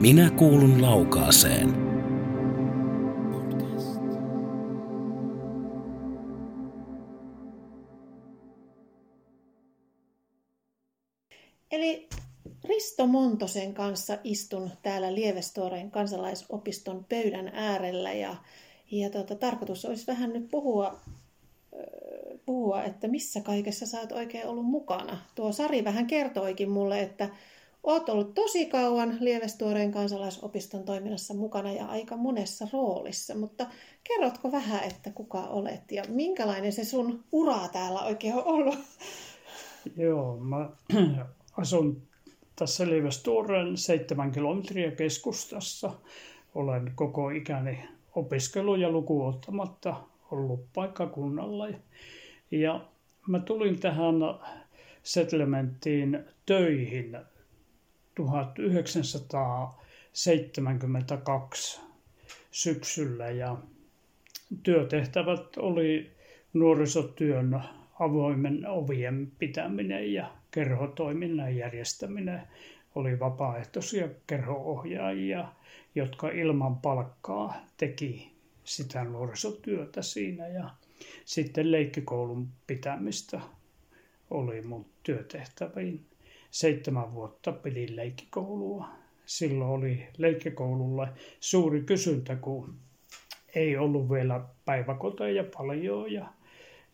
Minä kuulun laukaaseen. Eli Risto Montosen kanssa istun täällä Lievestoreen kansalaisopiston pöydän äärellä ja, ja tuota, tarkoitus olisi vähän nyt puhua, puhua, että missä kaikessa sä oot oikein ollut mukana. Tuo Sari vähän kertoikin mulle, että Oot ollut tosi kauan Lievestuoreen kansalaisopiston toiminnassa mukana ja aika monessa roolissa, mutta kerrotko vähän, että kuka olet ja minkälainen se sun ura täällä oikein on ollut? Joo, mä asun tässä Lievestuoreen seitsemän kilometriä keskustassa. Olen koko ikäni opiskelu ja luku ottamatta ollut paikkakunnalla. Ja mä tulin tähän settlementtiin töihin 1972 syksyllä ja työtehtävät oli nuorisotyön avoimen ovien pitäminen ja kerhotoiminnan järjestäminen. Oli vapaaehtoisia kerhoohjaajia, jotka ilman palkkaa teki sitä nuorisotyötä siinä ja sitten leikkikoulun pitämistä oli mun työtehtäviin seitsemän vuotta pidin leikkikoulua. Silloin oli leikkikoululle suuri kysyntä, kun ei ollut vielä päiväkoteja paljon ja,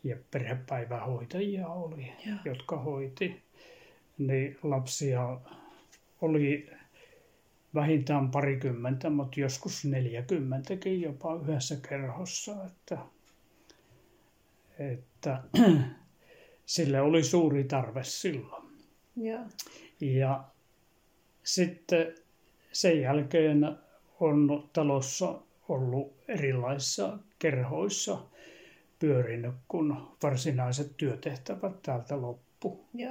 ja perhepäivähoitajia oli, ja. jotka hoiti. Niin lapsia oli vähintään parikymmentä, mutta joskus neljäkymmentäkin jopa yhdessä kerhossa. Että, että sille oli suuri tarve silloin. Ja. ja sitten sen jälkeen on talossa ollut erilaisissa kerhoissa pyörinyt, kun varsinaiset työtehtävät täältä loppu. Ja.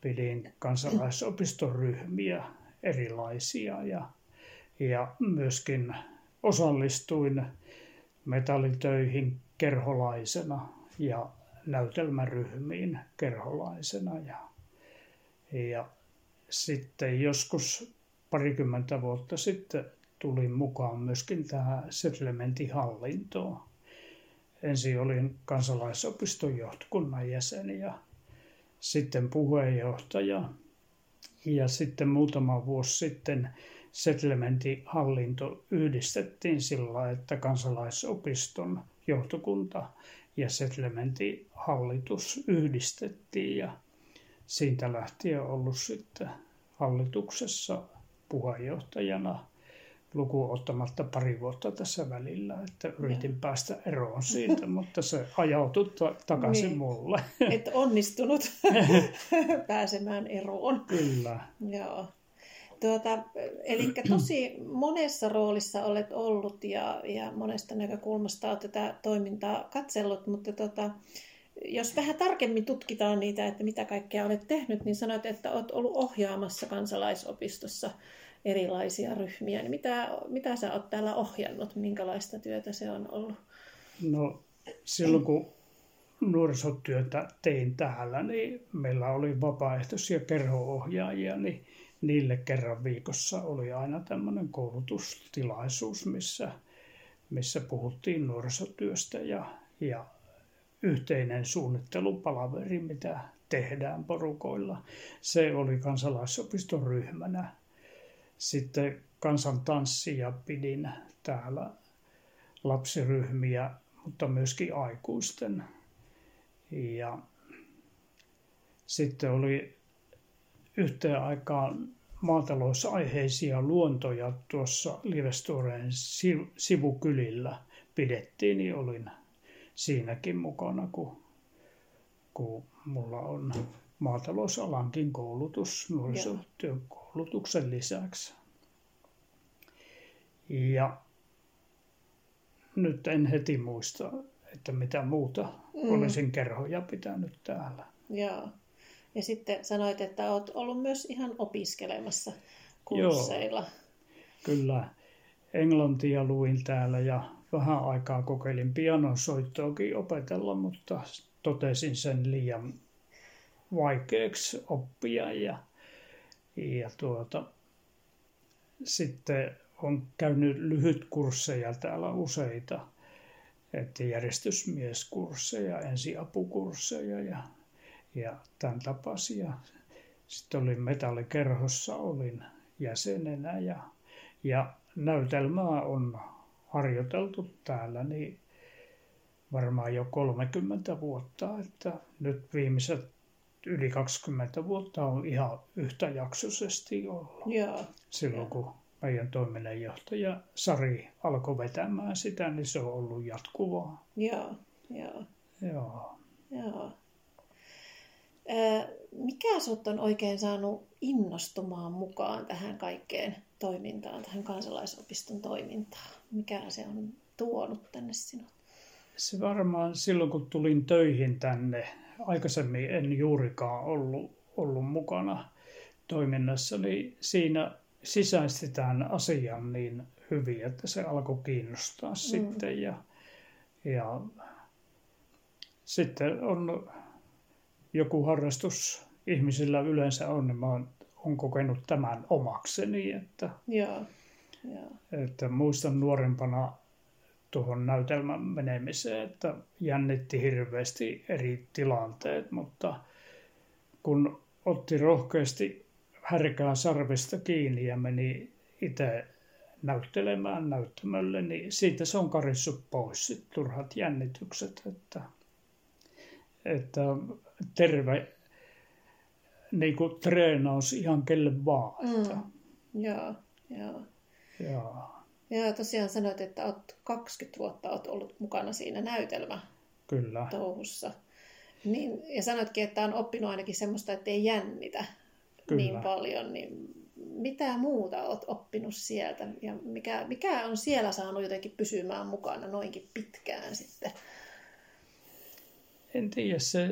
Pidin kansalaisopistoryhmiä erilaisia ja, ja myöskin osallistuin metallitöihin kerholaisena ja näytelmäryhmiin kerholaisena ja ja sitten joskus parikymmentä vuotta sitten tulin mukaan myöskin tähän settlementin hallintoon. Ensin olin kansalaisopiston johtokunnan jäsen ja sitten puheenjohtaja. Ja sitten muutama vuosi sitten settlementin hallinto yhdistettiin sillä, että kansalaisopiston johtokunta ja settlementin hallitus yhdistettiin ja siitä lähtien ollut sitten hallituksessa puheenjohtajana luku ottamatta pari vuotta tässä välillä, että yritin ja. päästä eroon siitä, mutta se ajautui ta- takaisin niin. mulle. Et onnistunut pääsemään eroon. Kyllä. Joo. Tuota, eli tosi monessa roolissa olet ollut ja, ja monesta näkökulmasta olet tätä toimintaa katsellut, mutta tuota, jos vähän tarkemmin tutkitaan niitä, että mitä kaikkea olet tehnyt, niin sanoit, että olet ollut ohjaamassa kansalaisopistossa erilaisia ryhmiä. Niin mitä, mitä sä olet täällä ohjannut? Minkälaista työtä se on ollut? No silloin kun nuorisotyötä tein täällä, niin meillä oli vapaaehtoisia kerhoohjaajia, niin niille kerran viikossa oli aina tämmöinen koulutustilaisuus, missä, missä puhuttiin nuorisotyöstä ja, ja yhteinen suunnittelupalaveri, mitä tehdään porukoilla. Se oli kansalaisopiston ryhmänä. Sitten kansantanssia pidin täällä lapsiryhmiä, mutta myöskin aikuisten. Ja sitten oli yhteen aikaan maatalousaiheisia luontoja tuossa Livestoreen sivukylillä pidettiin, niin olin siinäkin mukana, kun, kun mulla on maatalousalankin koulutus nuorisotyön koulutuksen lisäksi. Ja nyt en heti muista, että mitä muuta mm. olisin kerhoja pitänyt täällä. Joo. Ja sitten sanoit, että olet ollut myös ihan opiskelemassa kursseilla. Joo, kyllä. Englantia luin täällä ja vähän aikaa kokeilin pianosoittoakin opetella, mutta totesin sen liian vaikeaksi oppia ja, ja tuota, sitten on käynyt lyhytkursseja täällä useita, että järjestysmieskursseja, ensiapukursseja ja, ja tämän tapaisia. Sitten olin metallikerhossa, olin jäsenenä ja, ja näytelmää on harjoiteltu täällä niin varmaan jo 30 vuotta, että nyt viimeiset yli 20 vuotta on ihan yhtäjaksoisesti ollut. Joo. Silloin kun meidän toiminnanjohtaja Sari alkoi vetämään sitä, niin se on ollut jatkuvaa. Joo, joo. Joo. Joo. Mikä sinut on oikein saanut innostumaan mukaan tähän kaikkeen toimintaan, tähän kansalaisopiston toimintaan? Mikä se on tuonut tänne sinut? Se varmaan silloin, kun tulin töihin tänne, aikaisemmin en juurikaan ollut, ollut mukana toiminnassa, niin siinä sisäistetään asian niin hyvin, että se alkoi kiinnostaa mm. sitten. Ja, ja sitten on joku harrastus ihmisillä yleensä on, niin mä oon, on kokenut tämän omakseni. Että, Joo. Joo. että muistan nuorempana tuohon näytelmän menemiseen, että jännitti hirveästi eri tilanteet, mutta kun otti rohkeasti härkää sarvesta kiinni ja meni itse näyttelemään näyttämölle, niin siitä se on karissut pois sit turhat jännitykset, että, että terve niin kuin treenaus ihan kelle vaan. Että. Mm. Joo, joo. Joo. Ja tosiaan sanoit, että olet 20 vuotta olet ollut mukana siinä näytelmä Kyllä. touhussa. Niin, ja sanoitkin, että on oppinut ainakin semmoista, että ei jännitä Kyllä. niin paljon. Niin mitä muuta olet oppinut sieltä? Ja mikä, mikä on siellä saanut jotenkin pysymään mukana noinkin pitkään sitten? En tiedä, se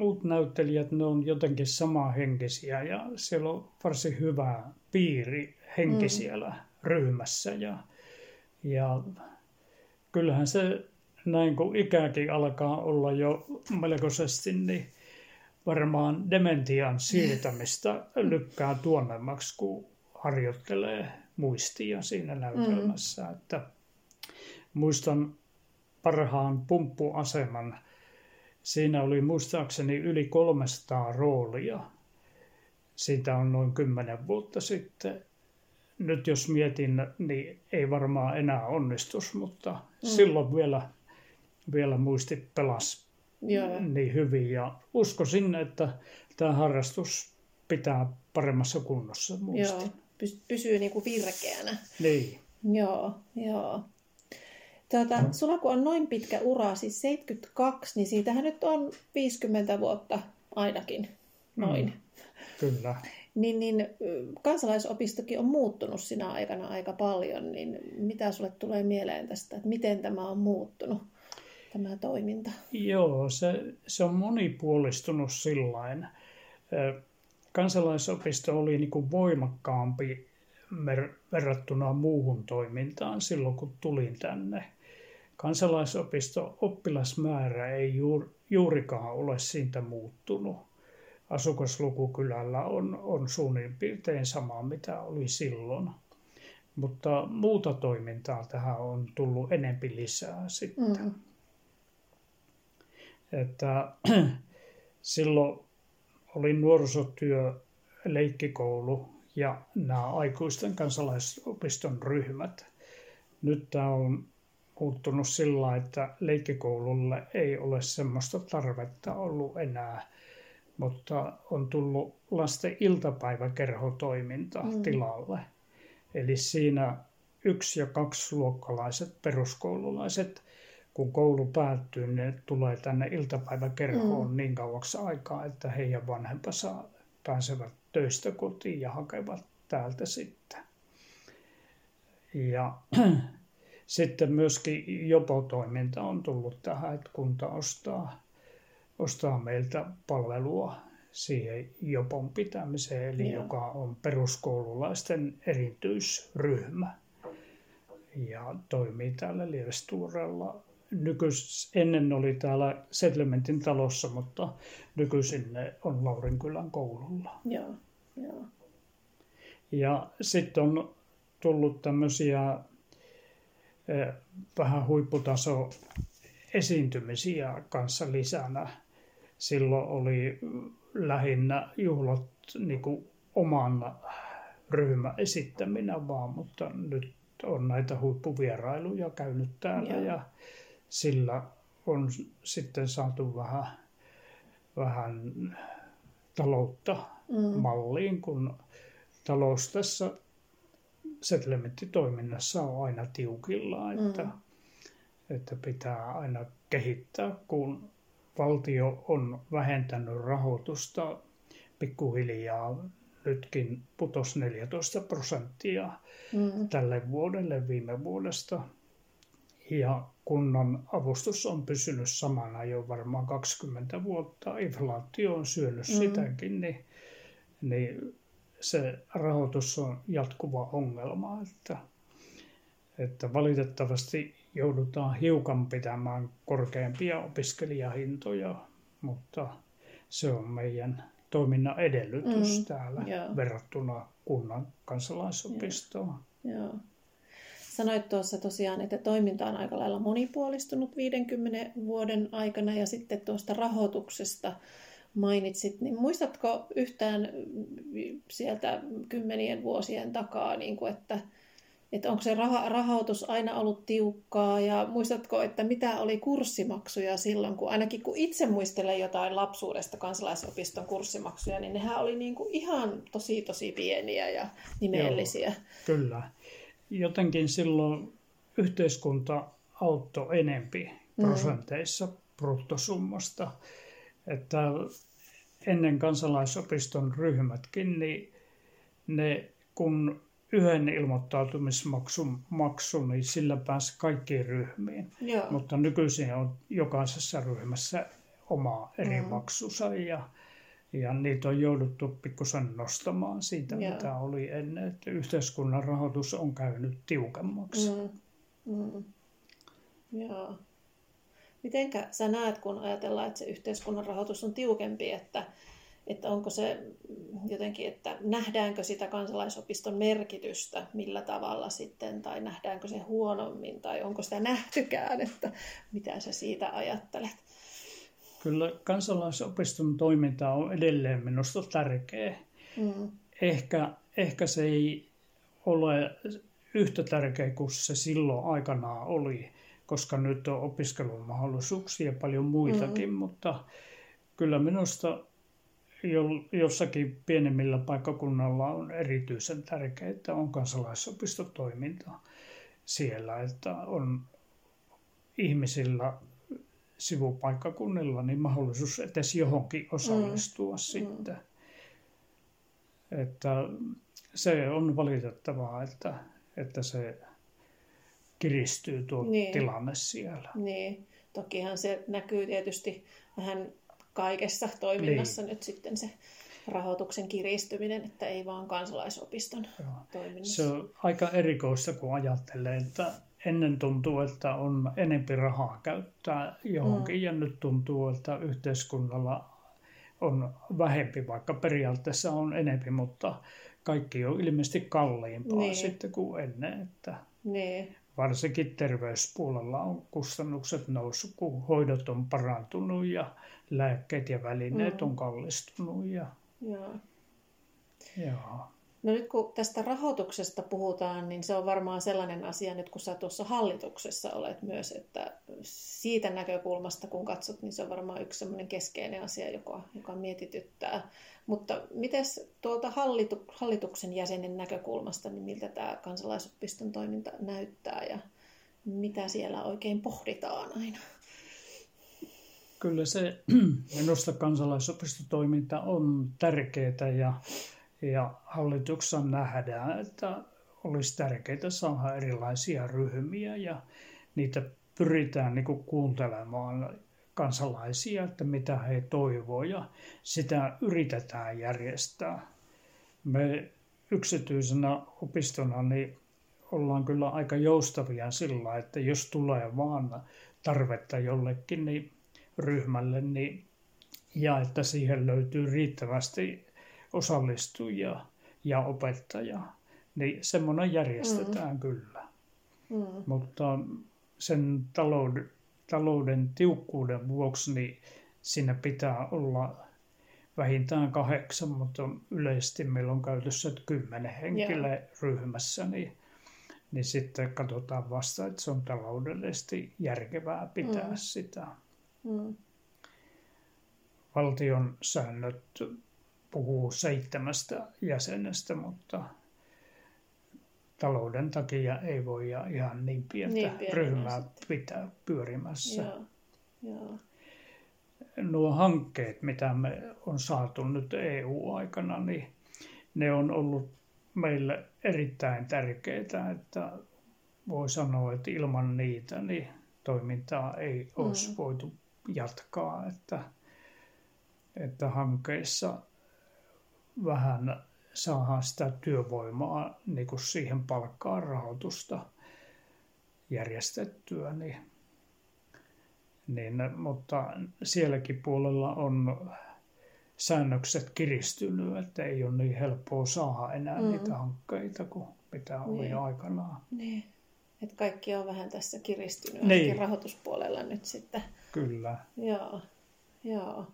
muut näyttelijät, ne on jotenkin samanhenkisiä ja siellä on varsin hyvä piiri henki mm. siellä ryhmässä. Ja, ja kyllähän se näin kun ikäkin alkaa olla jo melkoisesti, niin varmaan dementian siirtämistä lykkää tuonnemmaksi, kun harjoittelee muistia siinä näytelmässä. Mm. Että muistan parhaan pumppuaseman. Siinä oli muistaakseni yli 300 roolia. Siitä on noin 10 vuotta sitten nyt jos mietin, niin ei varmaan enää onnistus, mutta mm. silloin vielä, vielä muisti pelas Joo. niin hyvin. Ja uskoisin, että tämä harrastus pitää paremmassa kunnossa muisti. Joo, pysyy niin kuin virkeänä. Niin. Joo, joo. Tuota, sulla kun on noin pitkä ura, siis 72, niin siitähän nyt on 50 vuotta ainakin, noin. Mm, kyllä niin, niin kansalaisopistokin on muuttunut sinä aikana aika paljon, niin mitä sulle tulee mieleen tästä, että miten tämä on muuttunut, tämä toiminta? Joo, se, se on monipuolistunut sillain. Kansalaisopisto oli niin kuin voimakkaampi verrattuna muuhun toimintaan silloin, kun tulin tänne. Kansalaisopisto oppilasmäärä ei juurikaan ole siitä muuttunut asukasluku kylällä on, on suunnin piirtein sama, mitä oli silloin. Mutta muuta toimintaa tähän on tullut enempi lisää sitten. Mm. Että silloin oli nuorisotyö, leikkikoulu ja nämä aikuisten kansalaisopiston ryhmät. Nyt tämä on muuttunut sillä, että leikkikoululle ei ole semmoista tarvetta ollut enää mutta on tullut lasten iltapäiväkerhotoiminta mm. tilalle. Eli siinä yksi- ja kaksiluokkalaiset peruskoululaiset, kun koulu päättyy, ne tulee tänne iltapäiväkerhoon mm. niin kauaksi aikaa, että heidän vanhempansa pääsevät töistä kotiin ja hakevat täältä sitten. Ja sitten myöskin jopo-toiminta on tullut tähän, että kunta ostaa ostaa meiltä palvelua siihen jopon pitämiseen, eli Joo. joka on peruskoululaisten erityisryhmä ja toimii täällä Lievestuurella. Nykyis, ennen oli täällä Settlementin talossa, mutta nykyisin ne on Laurinkylän koululla. Joo, joo. Ja sitten on tullut tämmöisiä vähän huipputaso esiintymisiä kanssa lisänä. Silloin oli lähinnä juhlat niin kuin oman ryhmän esittäminä vaan, mutta nyt on näitä huippuvierailuja käynyt täällä Joo. ja sillä on sitten saatu vähän, vähän taloutta mm. malliin, kun talous tässä settlementtitoiminnassa on aina tiukilla, että, mm. että pitää aina kehittää, kun valtio on vähentänyt rahoitusta pikkuhiljaa nytkin putos 14 prosenttia mm. tälle vuodelle viime vuodesta. Ja kunnan avustus on pysynyt samana jo varmaan 20 vuotta. Inflaatio on syönyt mm. sitäkin, niin, niin se rahoitus on jatkuva ongelma. Että, että valitettavasti joudutaan hiukan pitämään korkeampia opiskelijahintoja, mutta se on meidän toiminnan edellytys mm, täällä joo. verrattuna kunnan kansalaisopistoon. Joo. joo. Sanoit tuossa tosiaan, että toiminta on aika lailla monipuolistunut 50 vuoden aikana ja sitten tuosta rahoituksesta mainitsit, niin muistatko yhtään sieltä kymmenien vuosien takaa, niin kuin, että että onko se rah- rahoitus aina ollut tiukkaa ja muistatko, että mitä oli kurssimaksuja silloin, kun ainakin kun itse muistelen jotain lapsuudesta kansalaisopiston kurssimaksuja, niin nehän oli niin kuin ihan tosi tosi pieniä ja nimellisiä. Joo, kyllä. Jotenkin silloin yhteiskunta auttoi enempi mm. prosenteissa mm. bruttosummasta, että ennen kansalaisopiston ryhmätkin, niin ne kun yhden ilmoittautumismaksun maksu, niin sillä pääsi kaikkiin ryhmiin. Joo. Mutta nykyisin on jokaisessa ryhmässä oma eri mm. maksunsa ja, ja niitä on jouduttu pikkusen nostamaan siitä, Joo. mitä oli ennen. Että yhteiskunnan rahoitus on käynyt tiukemmaksi. Mm. Mm. Joo. Mitenkä sä näet, kun ajatellaan, että se yhteiskunnan rahoitus on tiukempi, että että onko se jotenkin, että nähdäänkö sitä kansalaisopiston merkitystä millä tavalla sitten, tai nähdäänkö se huonommin, tai onko sitä nähtykään, että mitä sä siitä ajattelet? Kyllä kansalaisopiston toiminta on edelleen minusta tärkeä. Mm. Ehkä, ehkä se ei ole yhtä tärkeä kuin se silloin aikanaan oli, koska nyt on opiskelun mahdollisuuksia paljon muitakin, mm. mutta kyllä minusta jossakin pienemmillä paikkakunnalla on erityisen tärkeää, että on kansalaisopistotoiminta siellä, että on ihmisillä sivupaikkakunnilla niin mahdollisuus edes johonkin osallistua mm. sitten. Mm. Että se on valitettavaa, että, että se kiristyy tuo niin. tilanne siellä. Niin, tokihan se näkyy tietysti vähän kaikessa toiminnassa niin. nyt sitten se rahoituksen kiristyminen, että ei vaan kansalaisopiston Joo. toiminnassa. Se on aika erikoista, kun ajattelee, että ennen tuntuu, että on enempi rahaa käyttää johonkin mm. ja nyt tuntuu, että yhteiskunnalla on vähempi, vaikka periaatteessa on enempi, mutta kaikki on ilmeisesti kalliimpaa niin. sitten kuin ennen. Että niin. Varsinkin terveyspuolella on kustannukset noussut, kun hoidot on parantunut ja lääkkeet ja välineet mm. on kallistunut. Ja... Joo. Joo. No nyt kun tästä rahoituksesta puhutaan, niin se on varmaan sellainen asia nyt kun sä tuossa hallituksessa olet myös, että siitä näkökulmasta kun katsot, niin se on varmaan yksi sellainen keskeinen asia, joka, joka mietityttää. Mutta miten tuolta hallitu, hallituksen jäsenen näkökulmasta, niin miltä tämä kansalaisopiston toiminta näyttää ja mitä siellä oikein pohditaan aina? Kyllä se minusta kansalaisopistotoiminta on tärkeää ja, ja hallituksessa nähdään, että olisi tärkeää saada erilaisia ryhmiä ja niitä pyritään niin kuin kuuntelemaan kansalaisia, että mitä he toivoo ja sitä yritetään järjestää. Me yksityisenä opistona niin ollaan kyllä aika joustavia sillä, että jos tulee vaan tarvetta jollekin, niin ryhmälle, niin, ja että siihen löytyy riittävästi osallistujia ja opettajaa. Niin semmoinen järjestetään mm. kyllä. Mm. Mutta sen talouden, talouden tiukkuuden vuoksi niin siinä pitää olla vähintään kahdeksan, mutta yleisesti meillä on käytössä kymmenen henkilöä Joo. ryhmässä, niin, niin sitten katsotaan vasta, että se on taloudellisesti järkevää pitää mm. sitä. Mm. Valtion säännöt puhuu seitsemästä jäsenestä, mutta talouden takia ei voi ihan niin pientä niin ryhmää pitää pyörimässä. Joo. Joo. Nuo hankkeet, mitä me on saatu nyt EU-aikana, niin ne on ollut meille erittäin tärkeitä, että voi sanoa, että ilman niitä niin toimintaa ei olisi mm. voitu jatkaa, että, että hankkeissa vähän saadaan sitä työvoimaa niin kuin siihen palkkaan rahoitusta järjestettyä. Niin, niin, mutta sielläkin puolella on säännökset kiristynyt, että ei ole niin helppoa saada enää mm. niitä hankkeita kuin mitä oli niin. aikanaan. Niin. Että kaikki on vähän tässä kiristynyt, niin. rahoituspuolella nyt sitten. Kyllä. Joo, joo.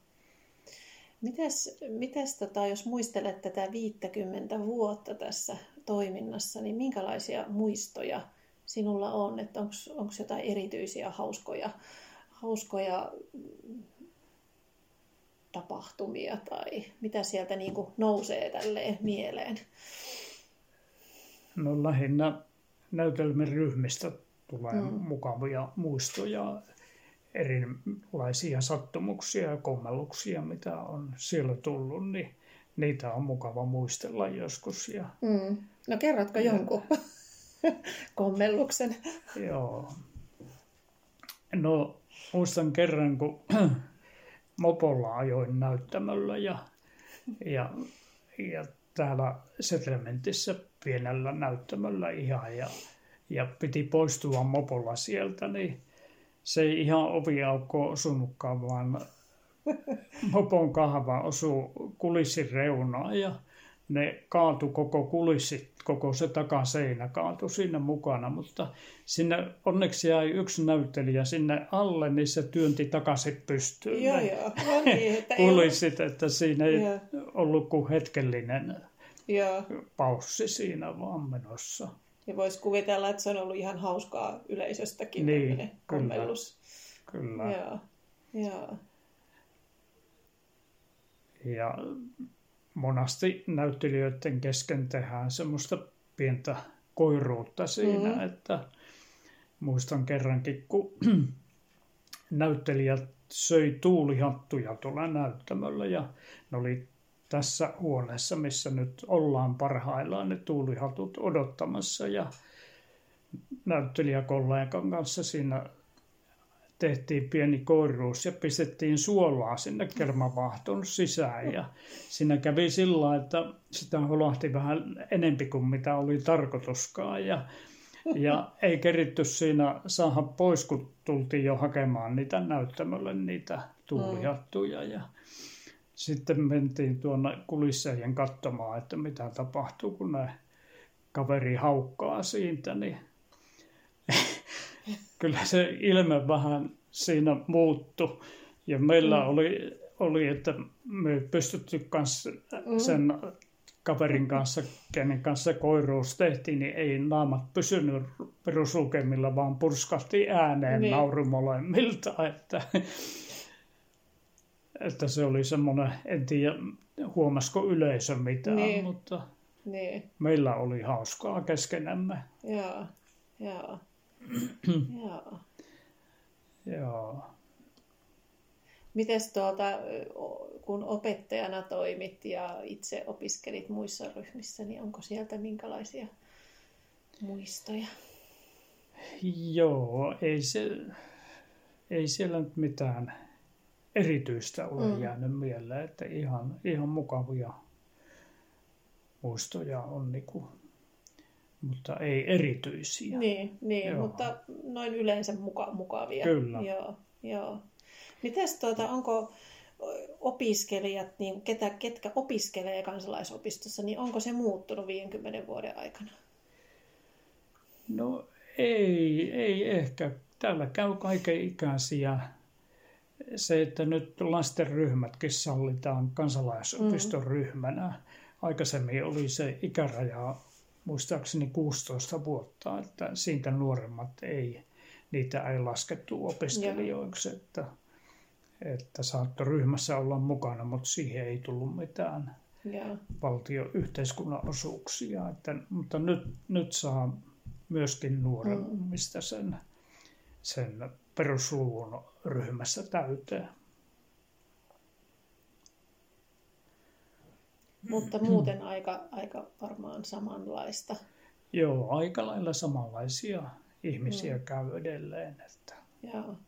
Mitäs, mitäs tota, jos muistelet tätä 50 vuotta tässä toiminnassa, niin minkälaisia muistoja sinulla on? Että onko jotain erityisiä hauskoja, hauskoja tapahtumia tai mitä sieltä niin kuin nousee tälleen mieleen? No lähinnä näytelmien ryhmistä tulee mm. mukavia muistoja erilaisia sattumuksia ja kommelluksia, mitä on siellä tullut, niin niitä on mukava muistella joskus. Ja, mm. No kerrotko ja, jonkun kommelluksen? Joo. No muistan kerran, kun mopolla ajoin näyttämöllä ja, ja, ja täällä Settlementissä pienellä näyttämöllä ihan ja, ja piti poistua mopolla sieltä, niin se ei ihan oviaukko osunutkaan, vaan mopon kahva osuu kulissin reunaan ja ne kaatu koko kulissi, koko se takaseinä kaatu sinne mukana, mutta sinne onneksi jäi yksi näyttelijä sinne alle, niin se työnti takaisin pystyyn. Joo, joo. No niin, että kulissit, ei... että siinä ei joo. ollut kuin hetkellinen joo. paussi siinä vaan menossa. Ja voisi kuvitella, että se on ollut ihan hauskaa yleisöstäkin niin, kommellus. Kyllä. Joo, joo. Ja monasti näyttelijöiden kesken tehdään semmoista pientä koiruutta siinä, mm. että muistan kerrankin, kun näyttelijät söi tuulihattuja tuolla näyttämöllä ja ne oli tässä huoneessa, missä nyt ollaan parhaillaan ne tuulihatut odottamassa. Ja näyttelijäkollegan kanssa siinä tehtiin pieni koiruus ja pistettiin suolaa sinne kermavahton sisään. Ja siinä kävi sillä että sitä holahti vähän enempi kuin mitä oli tarkoituskaan. Ja, ja ei keritty siinä saada pois, kun tultiin jo hakemaan niitä näyttämölle niitä tuulihattuja. Ja sitten mentiin tuonne kulisseihin katsomaan, että mitä tapahtuu, kun ne kaveri haukkaa siitä, niin kyllä se ilme vähän siinä muuttui. Ja meillä mm. oli, oli, että me pystytty kanssa mm. sen kaverin kanssa, kenen kanssa koiruus tehtiin, niin ei naamat pysynyt peruslukemilla, vaan purskahti ääneen niin. nauru molemmilta. Että että se oli semmoinen, en tiedä huomasiko yleisö mitään, niin. mutta niin. meillä oli hauskaa keskenämme. Joo, joo. joo. joo. Mites tuota, kun opettajana toimit ja itse opiskelit muissa ryhmissä, niin onko sieltä minkälaisia muistoja? Joo, ei, se, ei siellä nyt mitään erityistä ole mm. jäänyt mieleen, että ihan, ihan mukavia muistoja on, niin kuin, mutta ei erityisiä. Niin, niin mutta noin yleensä muka, mukavia. Kyllä. Joo, joo. Mites tuota, onko, opiskelijat, niin ketä, ketkä opiskelee kansalaisopistossa, niin onko se muuttunut 50 vuoden aikana? No ei, ei ehkä. Täällä käy kaiken ikäisiä. Se, että nyt lastenryhmätkin sallitaan kansalaisopiston mm. ryhmänä. Aikaisemmin oli se ikäraja muistaakseni 16 vuotta, että siitä nuoremmat ei, niitä ei laskettu opiskelijoiksi, että, että saattoi ryhmässä olla mukana, mutta siihen ei tullut mitään valtion yhteiskunnan osuuksia. Että, mutta nyt, nyt saa myöskin nuoremmista sen, sen perusluvun ryhmässä täyteen. Mutta muuten aika, aika varmaan samanlaista. Joo, aika lailla samanlaisia ihmisiä mm. käy edelleen. Että. Joo.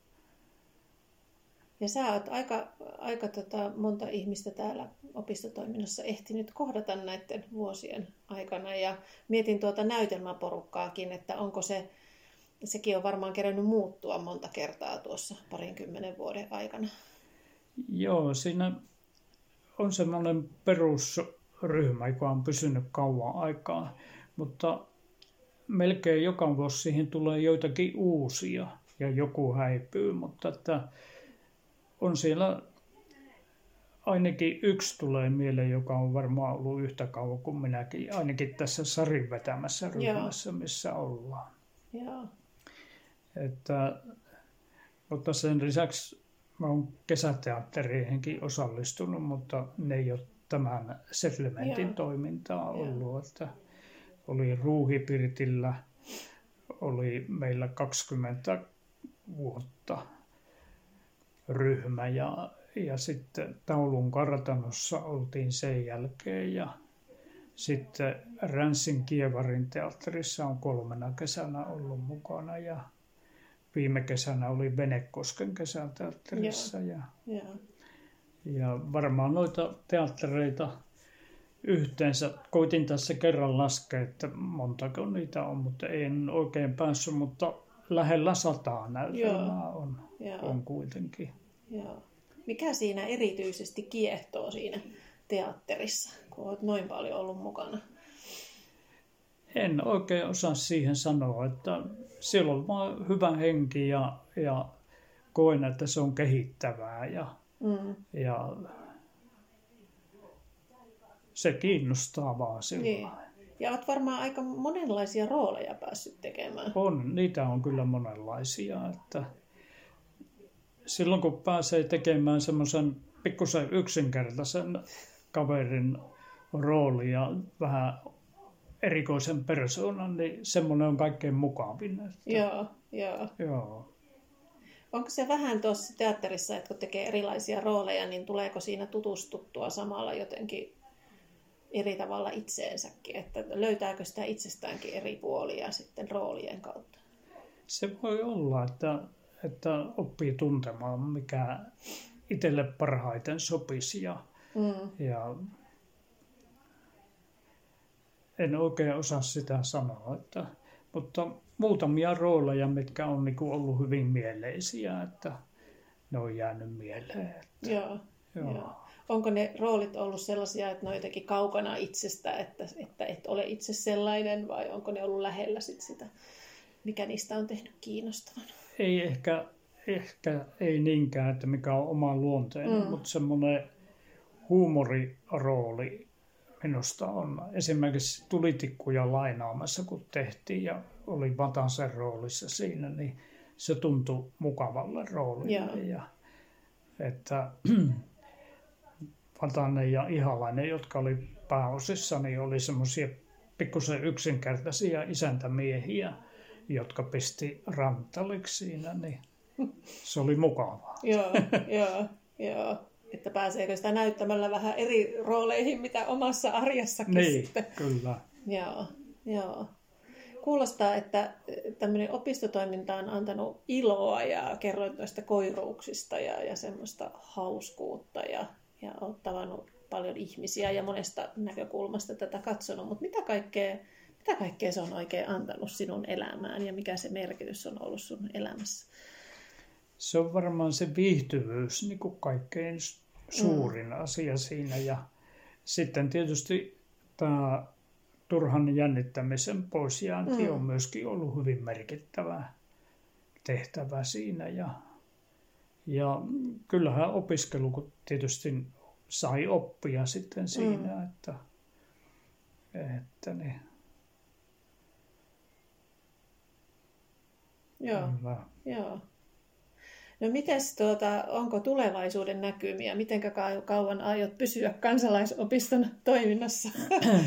Ja sä oot aika, aika tota, monta ihmistä täällä opistotoiminnassa ehtinyt kohdata näiden vuosien aikana. Ja mietin tuota näytelmäporukkaakin, että onko se, sekin on varmaan kerännyt muuttua monta kertaa tuossa parinkymmenen vuoden aikana. Joo, siinä on semmoinen perusryhmä, joka on pysynyt kauan aikaa, mutta melkein joka vuosi siihen tulee joitakin uusia ja joku häipyy, mutta että on siellä ainakin yksi tulee mieleen, joka on varmaan ollut yhtä kauan kuin minäkin, ainakin tässä Sarin vetämässä ryhmässä, Joo. missä ollaan. Joo. Että, mutta sen lisäksi mä oon kesäteatteriihinkin osallistunut, mutta ne ei ole tämän settlementin Joo. toimintaa ollut. Joo. Että oli Ruuhipirtillä, oli meillä 20 vuotta ryhmä ja, ja sitten Taulun kartanossa oltiin sen jälkeen ja sitten Ränsin Kievarin teatterissa on kolmena kesänä ollut mukana ja viime kesänä oli Venekosken kesäteatterissa. Ja, ja. ja varmaan noita teattereita yhteensä, koitin tässä kerran laskea, että montako niitä on, mutta en oikein päässyt, mutta lähellä sataa näytelmää on, on kuitenkin. Joo. Mikä siinä erityisesti kiehtoo siinä teatterissa, kun olet noin paljon ollut mukana? En oikein osaa siihen sanoa, että siellä on vaan hyvä henki ja, ja koen, että se on kehittävää ja, mm. ja se kiinnostaa vaan sillä niin. Ja olet varmaan aika monenlaisia rooleja päässyt tekemään. On, niitä on kyllä monenlaisia. Että silloin kun pääsee tekemään semmoisen pikkusen yksinkertaisen kaverin roolia vähän erikoisen persoonan, niin semmoinen on kaikkein mukavin. Että... Joo, joo. joo. Onko se vähän tuossa teatterissa, että kun tekee erilaisia rooleja, niin tuleeko siinä tutustuttua samalla jotenkin eri tavalla itseensäkin, että löytääkö sitä itsestäänkin eri puolia sitten roolien kautta? Se voi olla, että, että oppii tuntemaan, mikä itselle parhaiten sopisi ja, mm. ja en oikein osaa sitä sanoa, että, mutta muutamia rooleja, mitkä on niin kuin ollut hyvin mieleisiä, että ne on jäänyt mieleen. Että, joo, joo. joo. Onko ne roolit ollut sellaisia, että ne on jotenkin kaukana itsestä, että, että et ole itse sellainen, vai onko ne ollut lähellä sit sitä, mikä niistä on tehnyt kiinnostavan? Ei ehkä, ehkä ei niinkään, että mikä on oma luonteinen, mm. mutta semmoinen huumorirooli minusta on. Esimerkiksi tulitikkuja lainaamassa, kun tehtiin ja oli Vatasen roolissa siinä, niin se tuntui mukavalle roolille. Ja. Ja, että Vatanen ja Ihalainen, jotka oli pääosissa, niin oli semmoisia pikkusen yksinkertaisia isäntämiehiä, jotka pisti rantaliksi siinä, niin se oli mukavaa. joo, joo, joo. Että pääseekö sitä näyttämällä vähän eri rooleihin, mitä omassa arjessakin niin, sitten. kyllä. Joo, joo. Kuulostaa, että tämmöinen opistotoiminta on antanut iloa ja kerroit noista koiruuksista ja, ja semmoista hauskuutta ja ja olet tavannut paljon ihmisiä ja monesta näkökulmasta tätä katsonut, mutta mitä kaikkea, mitä kaikkea se on oikein antanut sinun elämään ja mikä se merkitys on ollut sun elämässä? Se on varmaan se viihtyvyys niin kuin kaikkein suurin asia siinä. Ja sitten tietysti tämä turhan jännittämisen poisjäänti Mm. on myöskin ollut hyvin merkittävä tehtävä siinä. Ja, ja kyllähän opiskelu kun tietysti sai oppia sitten siinä, Mm. että, että niin, Joo, joo. No mites tuota, onko tulevaisuuden näkymiä? Miten kauan aiot pysyä kansalaisopiston toiminnassa?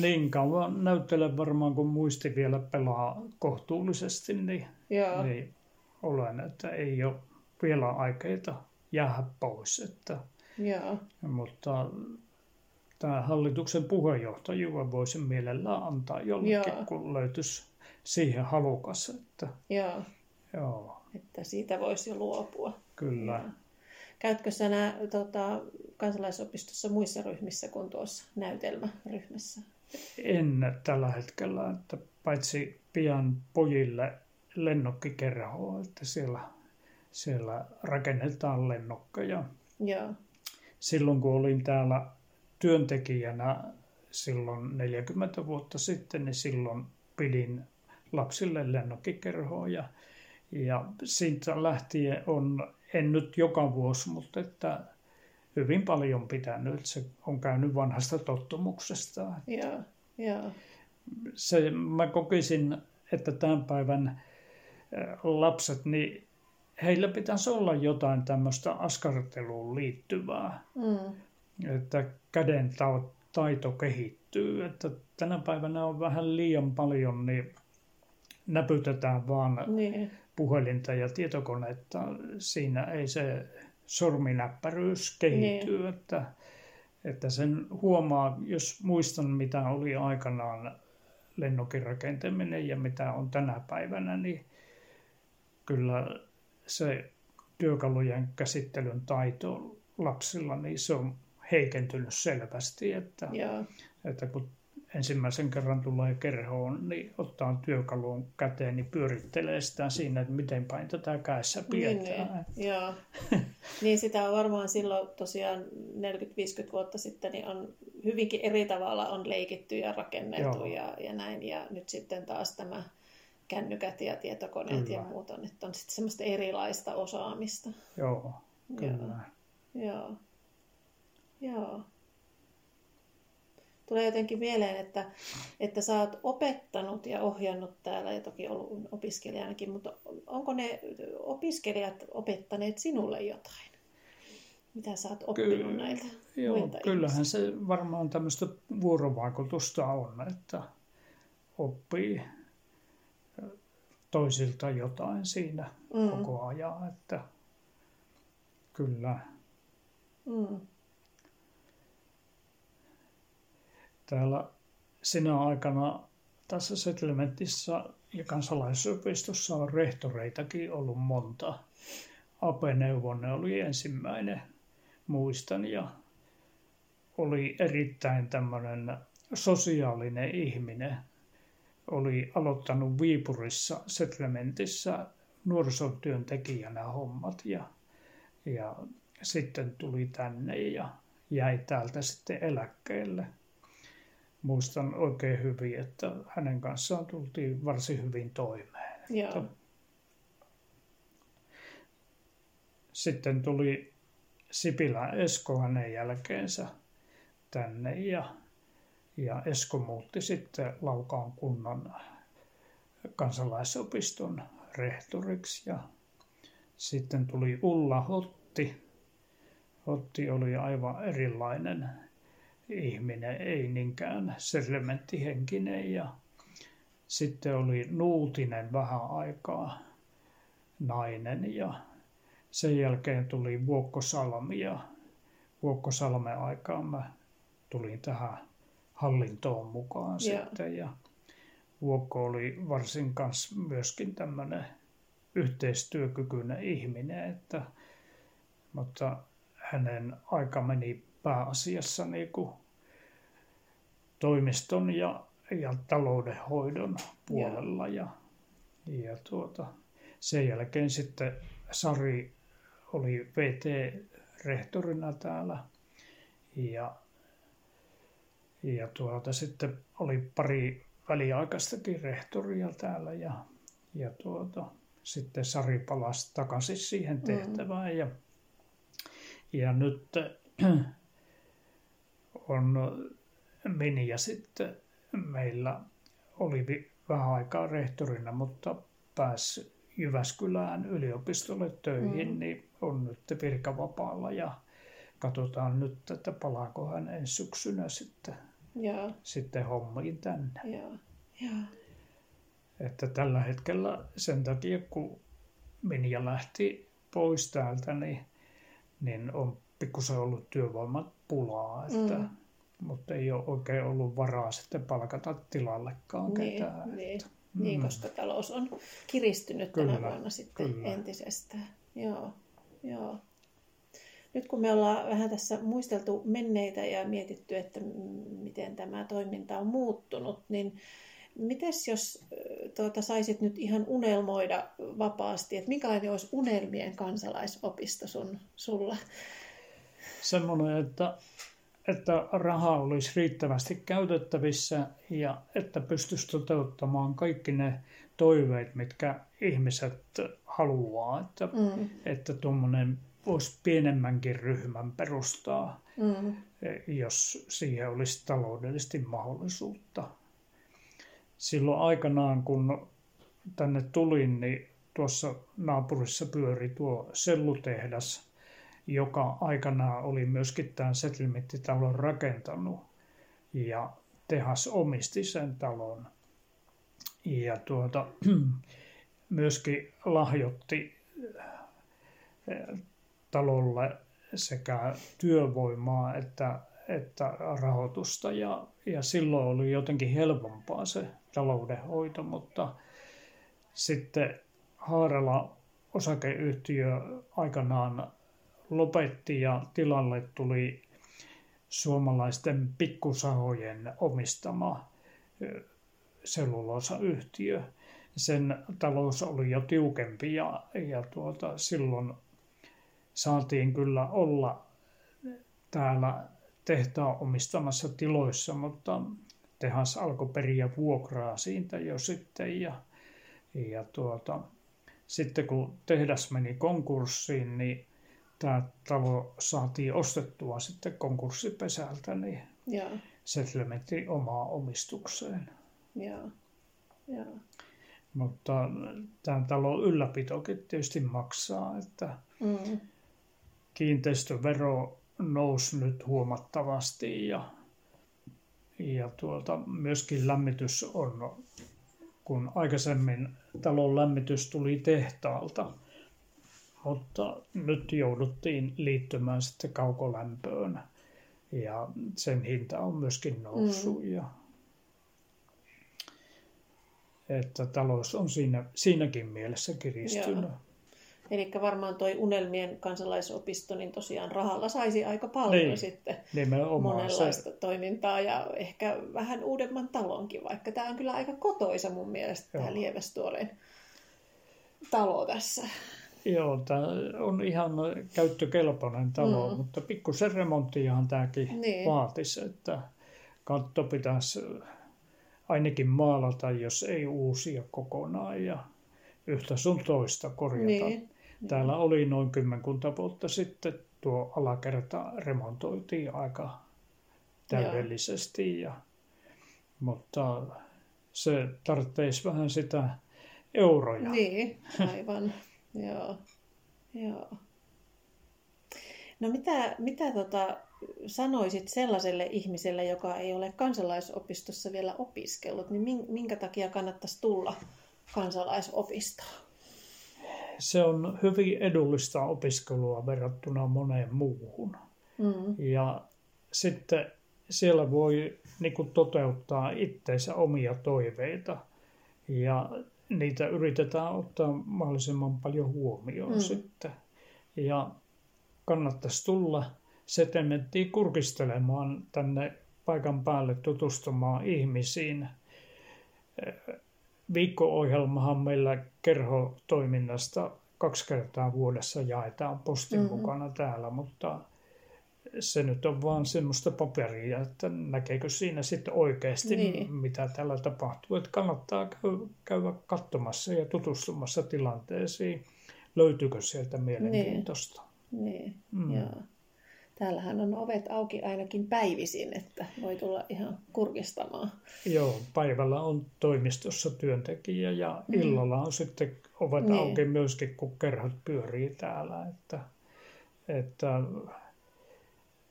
Niin kauan näyttelen varmaan, kun muisti vielä pelaa kohtuullisesti, niin, Joo, niin olen, että ei ole vielä aikeita jäädä pois. Että, joo, mutta tämä hallituksen puheenjohtajuuden voisin mielellään antaa jollekin, Joo. kun löytyisi siihen halukas. Että, joo. joo, Että siitä voisi jo luopua. kyllä. Joo. Käytkö sä nää, tota, kansalaisopistossa muissa ryhmissä kuin tuossa näytelmäryhmässä? En tällä hetkellä, että paitsi pian pojille lennokkikerhoa, että siellä, siellä rakennetaan lennokkeja. Joo, Silloin kun olin täällä työntekijänä silloin 40 vuotta sitten, niin silloin pidin lapsille lennokkikerhoa ja, ja siitä lähtien on, en nyt joka vuosi, mutta että hyvin paljon pitänyt. Se on käynyt vanhasta tottumuksesta. joo, joo, Se, mä kokisin, että tämän päivän lapset, niin heillä pitäisi olla jotain tämmöistä askarteluun liittyvää, mm, että käden ta- taito kehittyy. Että tänä päivänä on vähän liian paljon, niin näpytetään vaan niin, puhelinta ja tietokonetta. Siinä ei se sorminäppäryys kehity, Niin. että, että sen huomaa, jos muistan mitä oli aikanaan lennokin rakentaminen ja mitä on tänä päivänä, niin kyllä se työkalujen käsittelyn taito lapsilla, niin se on heikentynyt selvästi, että, joo, että kun ensimmäisen kerran tulee kerhoon, niin ottaa työkalun käteen, niin pyörittelee sitä siinä, että miten päin tätä käessä niin, pidetään. niin, joo. niin sitä on varmaan silloin tosiaan 40-50 vuotta sitten niin on hyvinkin eri tavalla on leikitty ja rakenneltu Joo. ja, ja näin. Ja nyt sitten taas tämä kännykät ja tietokoneet Kyllä. ja muut on, että on sitten semmoista erilaista osaamista. Joo, kyllä. Joo. Joo. Tulee jotenkin mieleen, että, että sä oot opettanut ja ohjannut täällä ja toki ollut opiskelijanakin, mutta onko ne opiskelijat opettaneet sinulle jotain? Mitä sä oot oppinut Kyllä, näiltä Joo, muilta kyllähän se varmaan tämmöistä vuorovaikutusta on, että oppii toisilta jotain siinä Mm. koko ajan, että kyllä. Mm. Täällä sinä aikana tässä settlementissa ja kansalaisopistossa on rehtoreitakin ollut monta. Ape Neuvonne oli ensimmäinen, muistan, ja oli erittäin tämmöinen sosiaalinen ihminen. Oli aloittanut Viipurissa settlementissä nuorisotyöntekijänä hommat ja, ja sitten tuli tänne ja jäi täältä sitten eläkkeelle muistan oikein hyvin, että hänen kanssaan tultiin varsin hyvin toimeen. Joo. Sitten tuli Sipilä Esko hänen jälkeensä tänne ja, ja Esko muutti sitten Laukaan kunnan kansalaisopiston rehtoriksi ja sitten tuli Ulla Hotti. Hotti oli aivan erilainen ihminen, ei niinkään serlementtihenkinen. Ja sitten oli Nuutinen vähän aikaa nainen ja sen jälkeen tuli Vuokkosalmi ja Vuokkosalmen aikaan mä tulin tähän hallintoon mukaan Joo. sitten ja Vuokko oli varsin kans myöskin tämmöinen yhteistyökykyinen ihminen, että, mutta hänen aika meni pääasiassa niin kuin toimiston ja, ja taloudenhoidon puolella. Ja, ja tuota, sen jälkeen sitten Sari oli VT rehtorina täällä. Ja, ja tuota, sitten oli pari väliaikaistakin rehtoria täällä ja, ja tuota, sitten Sari palasi takaisin siihen tehtävään. Mm. Ja, ja nyt on Minja sitten meillä oli vähän aikaa rehtorina, mutta pääsi Jyväskylään yliopistolle töihin, mm. niin on nyt virkavapaalla ja katsotaan nyt, että palaako hän ensi syksynä sitten, ja. sitten hommiin tänne. Ja. Ja. Että tällä hetkellä sen takia, kun Minja lähti pois täältä, niin, niin on pikkusen ollut työvoimapulaa, että, mm. mutta ei ole oikein ollut varaa sitten palkata tilallekaan niin, ketään. Niin. Että. Niin, mm. koska talous on kiristynyt kyllä, tänä vuonna sitten kyllä. entisestään. Joo, joo. Nyt kun me ollaan vähän tässä muisteltu menneitä ja mietitty, että miten tämä toiminta on muuttunut, niin mites jos tuota, saisit nyt ihan unelmoida vapaasti, että minkälainen olisi unelmien kansalaisopisto sun, sulla? Semmoinen, että että raha olisi riittävästi käytettävissä ja että pystyisi toteuttamaan kaikki ne toiveet, mitkä ihmiset haluaa. Että, mm. että tuommoinen voisi pienemmänkin ryhmän perustaa, mm. jos siihen olisi taloudellisesti mahdollisuutta. Silloin aikanaan, kun tänne tulin, niin tuossa naapurissa pyöri tuo sellutehdas – joka aikanaan oli myöskin tämän settlementtitalon rakentanut ja tehas omisti sen talon. Ja tuota, myöskin lahjoitti eh, talolle sekä työvoimaa että, että rahoitusta ja, ja silloin oli jotenkin helpompaa se taloudenhoito, mutta sitten Haarala osakeyhtiö aikanaan lopetti ja tilalle tuli suomalaisten pikkusahojen omistama selluloosayhtiö. Sen talous oli jo tiukempi ja, ja tuota, silloin saatiin kyllä olla täällä tehtaan omistamassa tiloissa, mutta tehas alkoi periä vuokraa siitä jo sitten ja, ja tuota, sitten kun tehdas meni konkurssiin, niin tämä talo saatiin ostettua sitten konkurssipesältä, niin Joo. settlementti omaa omistukseen. Joo. Joo. Mutta tämä talon ylläpitokin tietysti maksaa, että mm. kiinteistövero nousi nyt huomattavasti ja, ja tuota, myöskin lämmitys on, kun aikaisemmin talon lämmitys tuli tehtaalta – mutta nyt jouduttiin liittymään sitten kaukolämpöön ja sen hinta on myöskin noussut. Mm. Ja, että talous on siinä, siinäkin mielessä kiristynyt. Joo. Eli varmaan tuo Unelmien kansalaisopisto, niin tosiaan rahalla saisi aika paljon niin, sitten monenlaista se... toimintaa ja ehkä vähän uudemman talonkin, vaikka tämä on kyllä aika kotoisa mun mielestä Joo. tämä Lievestuoren talo tässä. Joo, tämä on ihan käyttökelpoinen talo, mm. mutta pikkusen remonttiahan tämäkin niin. vaatisi, että katto pitäisi ainakin maalata, jos ei uusia kokonaan ja yhtä sun toista korjata. Niin. Täällä oli noin kymmenkunta vuotta sitten tuo alakerta remontoitiin aika täydellisesti, ja, mutta se tarvitsisi vähän sitä euroja. Niin, aivan. Joo, joo. No mitä, mitä tota, sanoisit sellaiselle ihmiselle, joka ei ole kansalaisopistossa vielä opiskellut, niin minkä takia kannattaisi tulla kansalaisopistoon? Se on hyvin edullista opiskelua verrattuna moneen muuhun. Mm. Ja sitten siellä voi niin kuin, toteuttaa itseensä omia toiveita. Ja niitä yritetään ottaa mahdollisimman paljon huomioon mm. sitten. Ja kannattaisi tulla setementtiin kurkistelemaan tänne paikan päälle tutustumaan ihmisiin. Viikko-ohjelmahan meillä kerhotoiminnasta kaksi kertaa vuodessa jaetaan postin mm-hmm. mukana täällä, mutta se nyt on vaan semmoista paperia, että näkeekö siinä sitten oikeasti, niin. mitä täällä tapahtuu. Että kannattaa käydä katsomassa ja tutustumassa tilanteisiin, löytyykö sieltä mielenkiintoista. Niin, niin. Mm. joo. Täällähän on ovet auki ainakin päivisin, että voi tulla ihan kurkistamaan. Joo, päivällä on toimistossa työntekijä ja mm. illalla on sitten ovet niin. auki myöskin, kun kerhot pyörii täällä. Että, että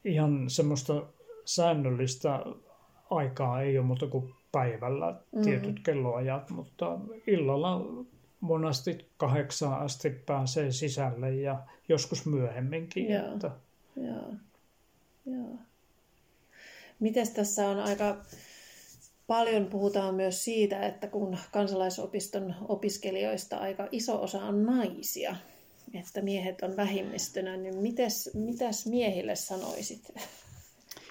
ihan semmoista säännöllistä aikaa ei ole muuta kuin päivällä mm. tietyt kelloajat, mutta illalla monasti kahdeksaan asti pääsee sisälle ja joskus myöhemminkin. Joo. Että, Joo. Joo. Mites tässä on aika paljon puhutaan myös siitä, että kun kansalaisopiston opiskelijoista aika iso osa on naisia, että miehet on vähemmistönä, niin mites, mitäs miehille sanoisit?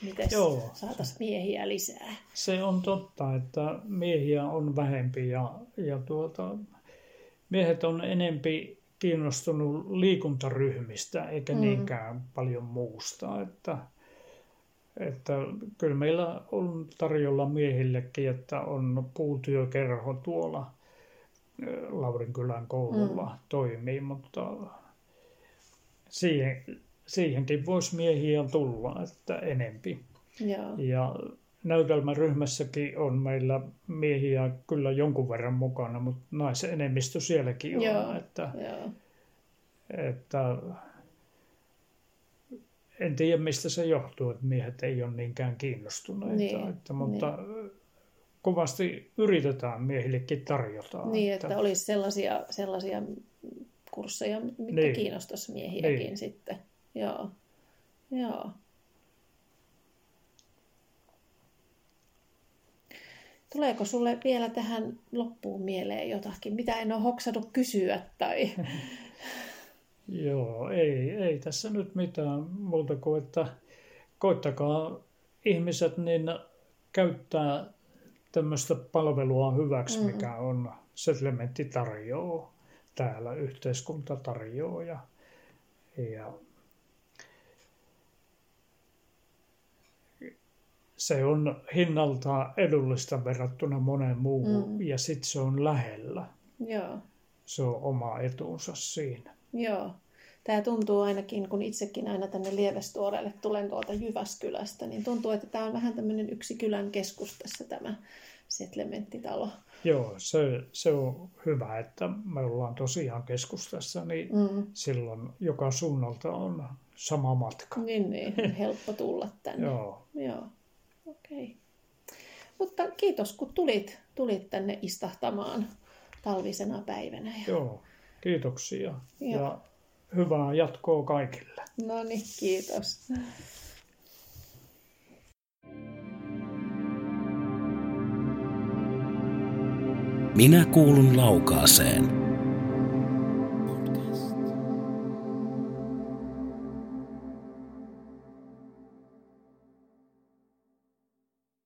Miten saataisiin miehiä lisää? Se on totta, että miehiä on vähempi ja, ja tuota, miehet on enempi kiinnostunut liikuntaryhmistä eikä mm. niinkään paljon muusta. Että, että kyllä meillä on tarjolla miehillekin, että on puutyökerho tuolla Laurinkylän koululla mm. toimii, mutta siihen, siihenkin voisi miehiä tulla, että enempi. Ja, ja näytelmäryhmässäkin on meillä miehiä kyllä jonkun verran mukana, mutta naisenemmistö sielläkin on. Joo, että, joo. että en tiedä, mistä se johtuu, että miehet ei ole niinkään kiinnostuneita. Niin, että, mutta niin. Kovasti yritetään miehillekin tarjota. Niin, että, että olisi sellaisia, sellaisia kursseja, mitkä niin. kiinnostaisi miehiäkin niin. sitten. Joo. Joo. Tuleeko sulle vielä tähän loppuun mieleen jotakin, mitä en ole hoksannut kysyä? Tai... Joo, ei, ei tässä nyt mitään muuta kuin, että koittakaa ihmiset niin käyttää tämmöistä palvelua hyväksi, mm. mikä on settlementti tarjoaa täällä, yhteiskunta tarjoaa. Ja, ja se on hinnalta edullista verrattuna moneen muuhun mm. ja sitten se on lähellä. Joo. Se on oma etunsa siinä. Joo. Tämä tuntuu ainakin, kun itsekin aina tänne Lievestuoreelle tulen tuolta Jyväskylästä, niin tuntuu, että tämä on vähän tämmöinen yksi kylän keskus tässä tämä settlementtitalo. Joo, se, se on hyvä, että me ollaan tosiaan keskustassa, niin mm. silloin joka suunnalta on sama matka. Niin, niin helppo tulla tänne. Joo. Joo. Okei. Okay. Mutta kiitos, kun tulit, tulit tänne istahtamaan talvisena päivänä. Joo, kiitoksia. Joo. Ja hyvää jatkoa kaikille. No niin, kiitos. Minä kuulun laukaaseen.